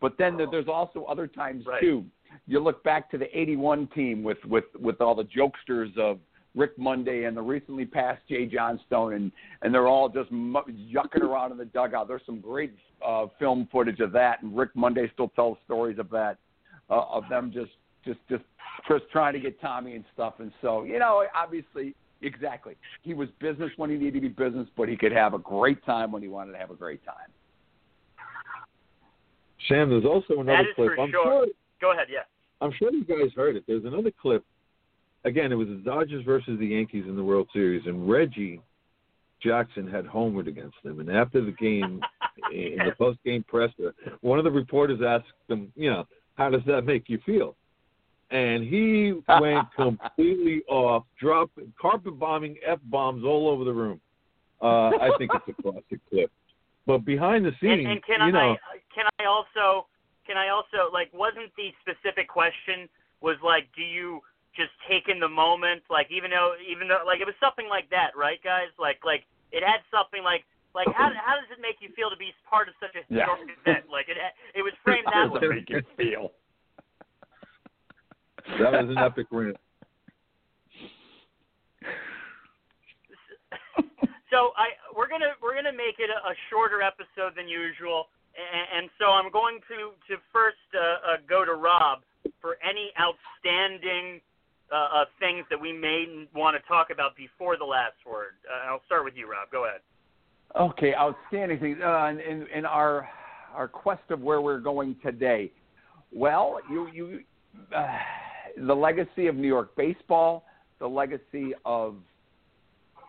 But then there's also other times right. too you look back to the '81 team with with with all the jokesters of Rick Monday and the recently passed Jay Johnstone, and and they're all just yucking around in the dugout. There's some great uh, film footage of that, and Rick Monday still tells stories of that, uh, of them just just just just trying to get Tommy and stuff. And so you know, obviously, exactly, he was business when he needed to be business, but he could have a great time when he wanted to have a great time. Sam, there's also another clip. I'm sure. sure Go ahead, yeah. I'm sure you guys heard it. There's another clip. Again, it was the Dodgers versus the Yankees in the World Series, and Reggie Jackson had homered against them. And after the game, in the post-game presser, one of the reporters asked him, you know, how does that make you feel? And he went completely off, dropping carpet bombing f bombs all over the room. Uh, I think it's a classic clip. But behind the scenes, and, and can you know, I can I also can I also like wasn't the specific question was like do you just taking the moment like even though even though like it was something like that right guys like like it had something like like how how does it make you feel to be part of such a historic yeah. event like it it was framed that way. make you feel? That was an epic rant. so I we're gonna we're gonna make it a, a shorter episode than usual and, and so I'm going to to first uh, uh, go to Rob for any outstanding uh, uh, things that we may want to talk about before the last word. Uh, I'll start with you, Rob. Go ahead. Okay, outstanding things uh, in, in our our quest of where we're going today. Well, you you uh, the legacy of New York baseball, the legacy of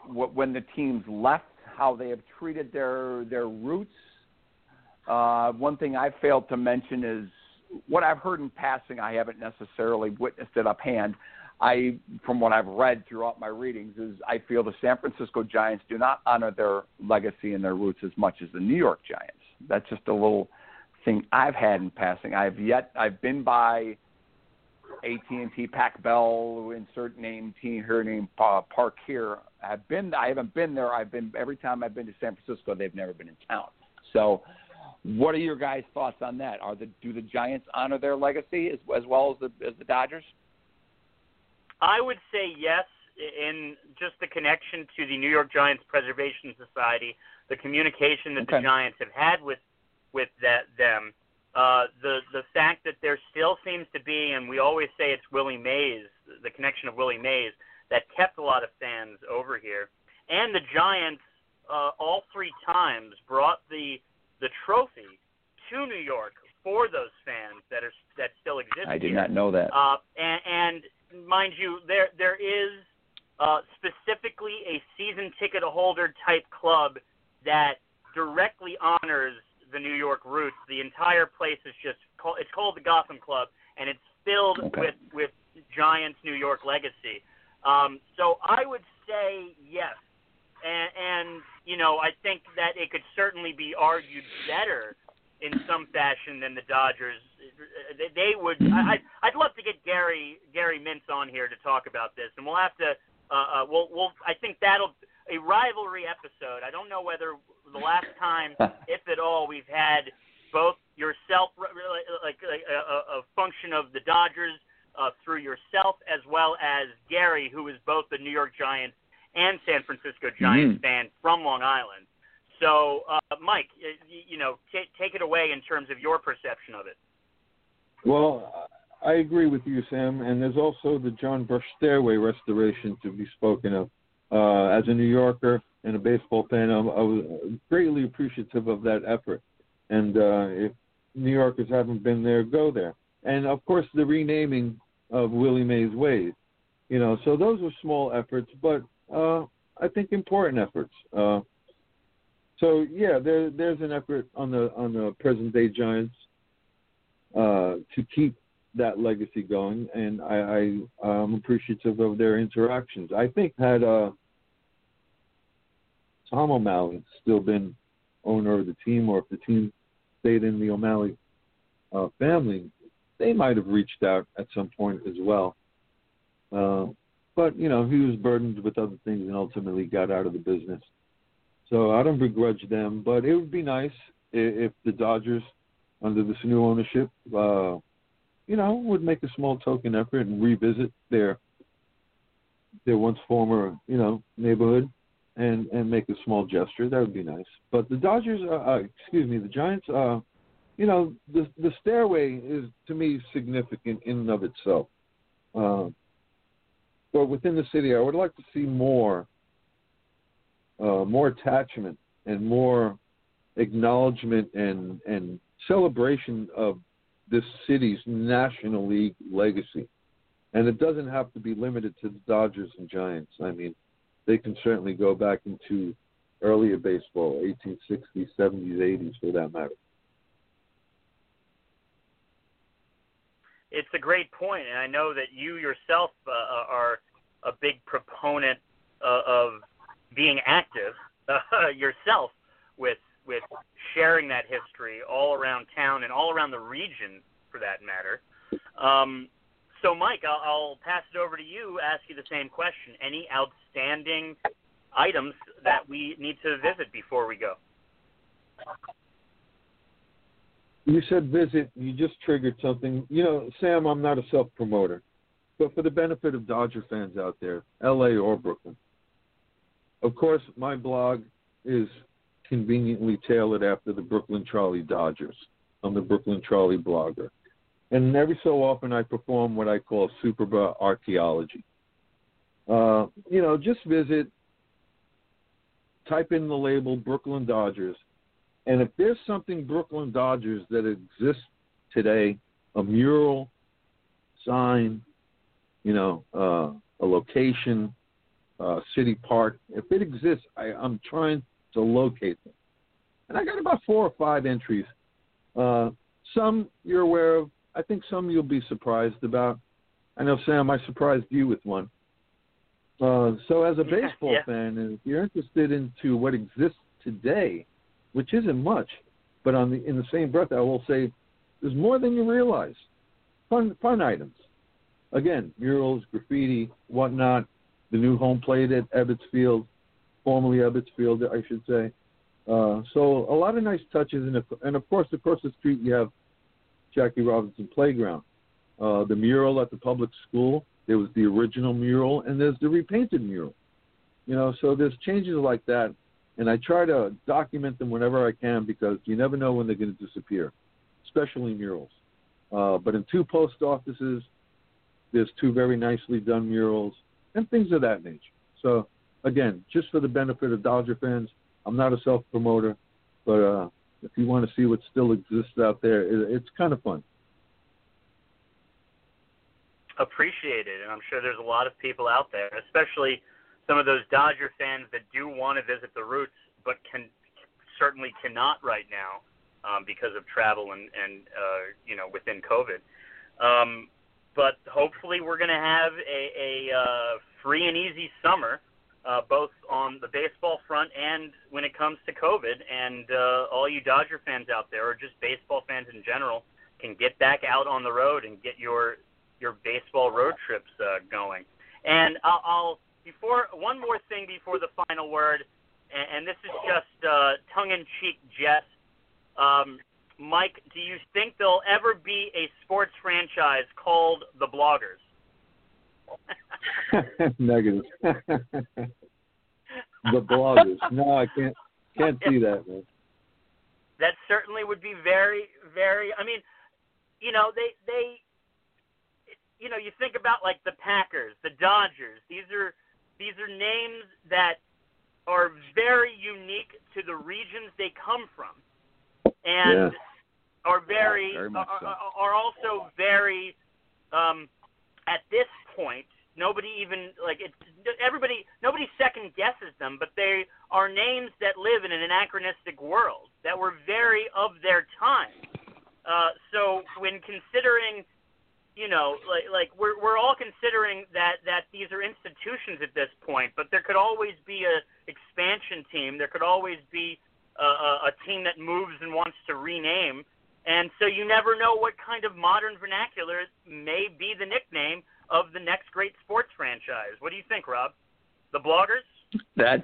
what, when the teams left, how they have treated their their roots, uh, one thing I failed to mention is what I've heard in passing. I haven't necessarily witnessed it up hand. I, from what I've read throughout my readings, is I feel the San Francisco Giants do not honor their legacy and their roots as much as the New York Giants. That's just a little thing I've had in passing. I've yet I've been by AT&T Pac Bell, insert name team her name uh, Park here. I've been I haven't been there. I've been every time I've been to San Francisco, they've never been in town. So what are your guys' thoughts on that? Are the do the Giants honor their legacy as, as well as the as the Dodgers? I would say yes in just the connection to the New York Giants Preservation Society, the communication that Okay. the Giants have had with with that them. Uh, the the fact that there still seems to be, and we always say it's Willie Mays, the connection of Willie Mays, that kept a lot of fans over here, and the Giants uh, all three times brought the the trophy to New York for those fans that are that still exist. I did here. not know that. Uh, and, and mind you, there there is uh, specifically a season ticket holder type club that directly honors the New York roots. The entire place is just called, it's called the Gotham Club, and it's filled Okay. with with Giants New York legacy. Um, so I would say yes, and, and you know I think that it could certainly be argued better in some fashion than the Dodgers. They, they would. I, I'd- love to get Gary Gary Mintz on here to talk about this, and we'll have to. Uh, uh, we'll, we'll. I think that'll a rivalry episode. I don't know whether the last time, if at all, we've had both yourself, like, like a, a, function of the Dodgers uh, through yourself, as well as Gary, who is both the New York Giants and San Francisco Giants Mhm. fan from Long Island. So, uh, Mike, you know, t- take it away in terms of your perception of it. Well, I agree with you, Sam. And there's also the John Brush Stairway restoration to be spoken of. Uh, as a New Yorker and a baseball fan, I, I was greatly appreciative of that effort. And uh, if New Yorkers haven't been there, go there. And of course, the renaming of Willie Mays Way. You know, so those were small efforts, but uh, I think important efforts. Uh, so yeah, there, there's an effort on the on the present day Giants uh, to keep that legacy going, and I, I I'm appreciative of their interactions. I think had uh, Tom O'Malley still been owner of the team, or if the team stayed in the O'Malley uh, family, they might have reached out at some point as well. Uh, but you know, he was burdened with other things and ultimately got out of the business. So I don't begrudge them, but it would be nice if, if the Dodgers, under this new ownership, uh, you know, would make a small token effort and revisit their their once former, you know, neighborhood and and make a small gesture. That would be nice. But the Dodgers, uh, uh, excuse me, the Giants, uh, you know, the the stairway is to me significant in and of itself. Uh, but within the city, I would like to see more, uh, more attachment and more acknowledgement and and celebration of this city's National League legacy. And it doesn't have to be limited to the Dodgers and Giants. I mean, they can certainly go back into earlier baseball, 1860s, 70s, 80s, for that matter. It's a great point, and I know that you yourself uh, are a big proponent uh, of being active uh, yourself with with sharing that history all around town and all around the region, for that matter. Um, so, Mike, I'll, I'll pass it over to you. Ask you the same question. Any outstanding items that we need to visit before we go? You said visit. You just triggered something. You know, Sam, I'm not a self promoter, but for the benefit of Dodger fans out there, LA or Brooklyn, of course, my blog is conveniently tailored after the Brooklyn Trolley Dodgers. I'm the Brooklyn Trolley blogger. And every so often I perform what I call Superba archaeology. Uh, you know, just visit, type in the label Brooklyn Dodgers, and if there's something Brooklyn Dodgers that exists today, a mural, sign, you know, uh, a location, uh, city park, if it exists, I, I'm trying to locate them. And I got about four or five entries. Uh, some you're aware of. I think some you'll be surprised about. I know, Sam, I surprised you with one. Uh, so, as a Yeah, baseball yeah. fan, and if you're interested into what exists today, which isn't much, but on the in the same breath, I will say there's more than you realize. Fun fun items. Again, murals, graffiti, whatnot. The new home plate at Ebbets Field, formerly Ebbets Field, I should say. Uh, so a lot of nice touches, and, and of course, across the street you have Jackie Robinson Playground, uh, the mural at the public school. There was the original mural, and there's the repainted mural. You know, so there's changes like that, and I try to document them whenever I can because you never know when they're going to disappear, especially murals. Uh, but in two post offices, there's two very nicely done murals and things of that nature. So again, just for the benefit of Dodger fans, I'm not a self promoter, but uh, if you want to see what still exists out there, it, it's kind of fun. Appreciate it, and I'm sure there's a lot of people out there, especially some of those Dodger fans that do want to visit the roots, but can certainly cannot right now um, because of travel and and uh, you know within COVID. Um, but hopefully, we're going to have a, a uh, free and easy summer uh, both on the baseball front and when it comes to COVID. And uh, all you Dodger fans out there, or just baseball fans in general, can get back out on the road and get your your baseball road trips uh, going. And I'll, I'll before one more thing before the final word, and, and this is just uh, tongue-in-cheek jest. Um, Mike, do you think there'll ever be a sports franchise called the Bloggers? Negative. the bloggers. No, I can't can't see that, man. That certainly would be very, very. I mean, you know, they they, you know, you think about like the Packers, the Dodgers. These are these are names that are very unique to the regions they come from, and yeah. are very, very are, so. are also very um, at this point, nobody even like it's everybody nobody second guesses them, but they are names that live in an anachronistic world that were very of their time. Uh, so when considering, you know, like like we're we're all considering that that these are institutions at this point, but there could always be a expansion team. There could always be a, a, a team that moves and wants to rename. And so you never know what kind of modern vernacular may be the nickname of the next great sports franchise. What do you think, Rob? The bloggers? That's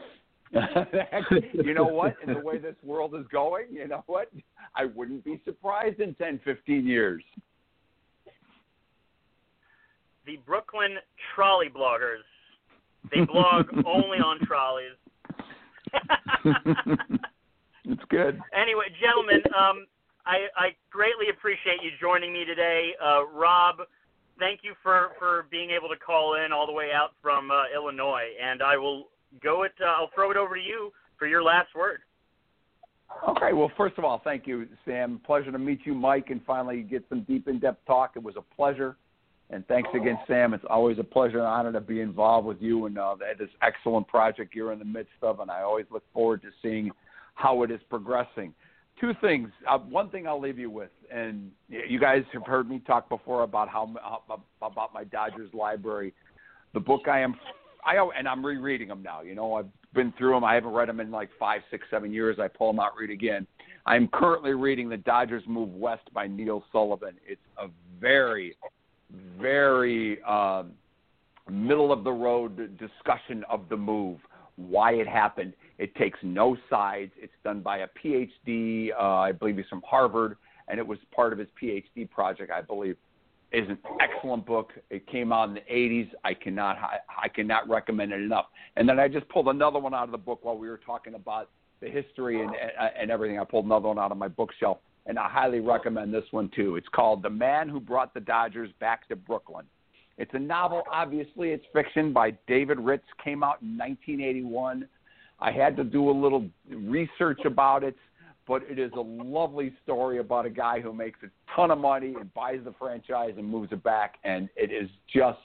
you know what? In the way this world is going, you know what? I wouldn't be surprised in 10, 15 years. The Brooklyn Trolley Bloggers. They blog only on trolleys. It's good. Anyway, gentlemen, um, I, I greatly appreciate you joining me today. Uh, Rob, thank you for, for being able to call in all the way out from uh, Illinois, and I will go it. Uh, I'll throw it over to you for your last word. Okay. Well, first of all, thank you, Sam. Pleasure to meet you, Mike, and finally get some deep, in-depth talk. It was a pleasure. And thanks again, Sam. It's always a pleasure and honor to be involved with you and uh, this excellent project you're in the midst of. And I always look forward to seeing how it is progressing two things. Uh, one thing I'll leave you with, and you guys have heard me talk before about how about my Dodgers library. The book I am, I and I'm rereading them now. You know, I've been through them. I haven't read them in like five, six, seven years. I pull them out, read again. I'm currently reading The Dodgers Move West by Neil Sullivan. It's a very, very um, middle of the road discussion of the move, why it happened it takes no sides. It's done by a PhD, uh, I believe he's from Harvard, and it was part of his PhD project, I believe. Is an excellent book. It came out in the 80s. I cannot I, I cannot recommend it enough. And then I just pulled another one out of the book while we were talking about the history and and everything. I pulled another one out of my bookshelf, and I highly recommend this one too. It's called The Man Who Brought the Dodgers Back to Brooklyn. It's a novel. Obviously, it's fiction by David Ritz. Came out in 1981. I had to do a little research about it, but it is a lovely story about a guy who makes a ton of money and buys the franchise and moves it back, and it is just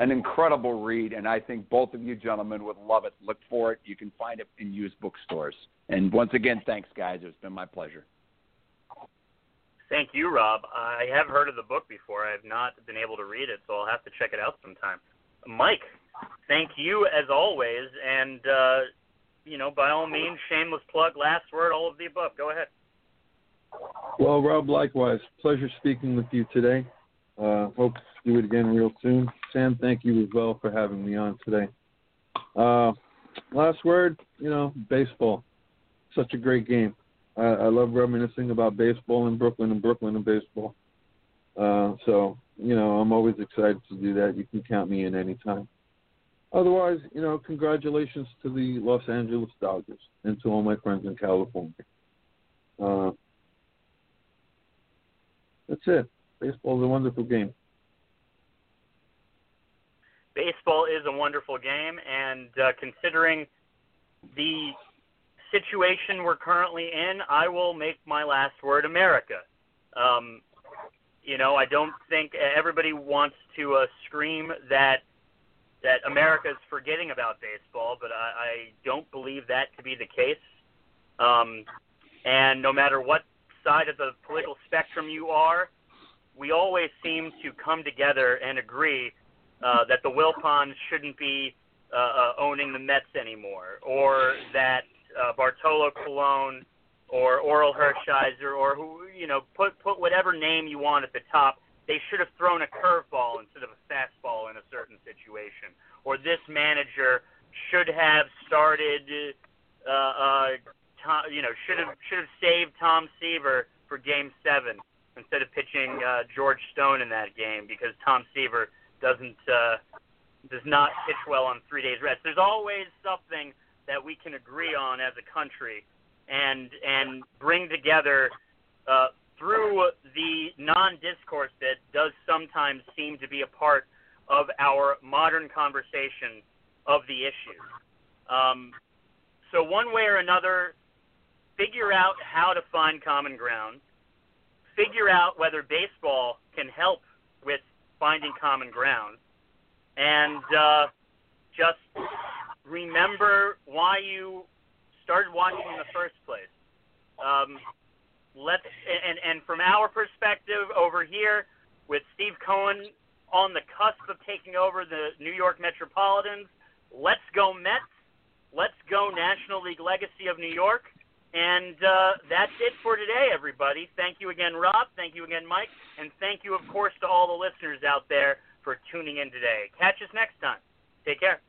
an incredible read, and I think both of you gentlemen would love it. Look for it. You can find it in used bookstores. And once again, thanks, guys. It's been my pleasure. Thank you, Rob. I have heard of the book before. I have not been able to read it, so I'll have to check it out sometime. Mike, thank you as always, and uh, you know, by all means, shameless plug, last word, all of the above. Go ahead. Well, Rob, likewise. Pleasure speaking with you today. Uh, hope to do it again real soon. Sam, thank you as well for having me on today. Uh, last word, you know, baseball. Such a great game. I, I love reminiscing about baseball in Brooklyn and Brooklyn and baseball. Uh, so you know, I'm always excited to do that. You can count me in anytime. Otherwise, you know, congratulations to the Los Angeles Dodgers and to all my friends in California. Uh, that's it. Baseball is a wonderful game. Baseball is a wonderful game, and uh, considering the situation we're currently in, I will make my last word America. Um, you know, I don't think everybody wants to uh, scream that that America is forgetting about baseball, but I, I don't believe that to be the case. Um, and no matter what side of the political spectrum you are, we always seem to come together and agree uh, that the Wilpons shouldn't be uh, uh, owning the Mets anymore, or that uh, Bartolo Colon or Orel Hershiser or who you know put put whatever name you want at the top. They should have thrown a curveball instead of a fastball in a certain situation, or this manager should have started. Uh, uh, Tom, you know, should have should have saved Tom Seaver for Game Seven instead of pitching uh, George Stone in that game because Tom Seaver doesn't uh, does not pitch well on three days rest. There's always something that we can agree on as a country and and bring together uh, through the non-discourse that does sometimes seem to be a part of our modern conversation of the issue. Um, so one way or another, figure out how to find common ground. Figure out whether baseball can help with finding common ground, and uh, just remember why you started watching in the first place. Um, let's and and from our perspective over here with Steve Cohen on the cusp of taking over the New York Metropolitans, let's go Mets. Let's go National League Legacy of New York. And uh, that's it for today, everybody. Thank you again, Rob. Thank you again, Mike. And thank you, of course, to all the listeners out there for tuning in today. Catch us next time. Take care.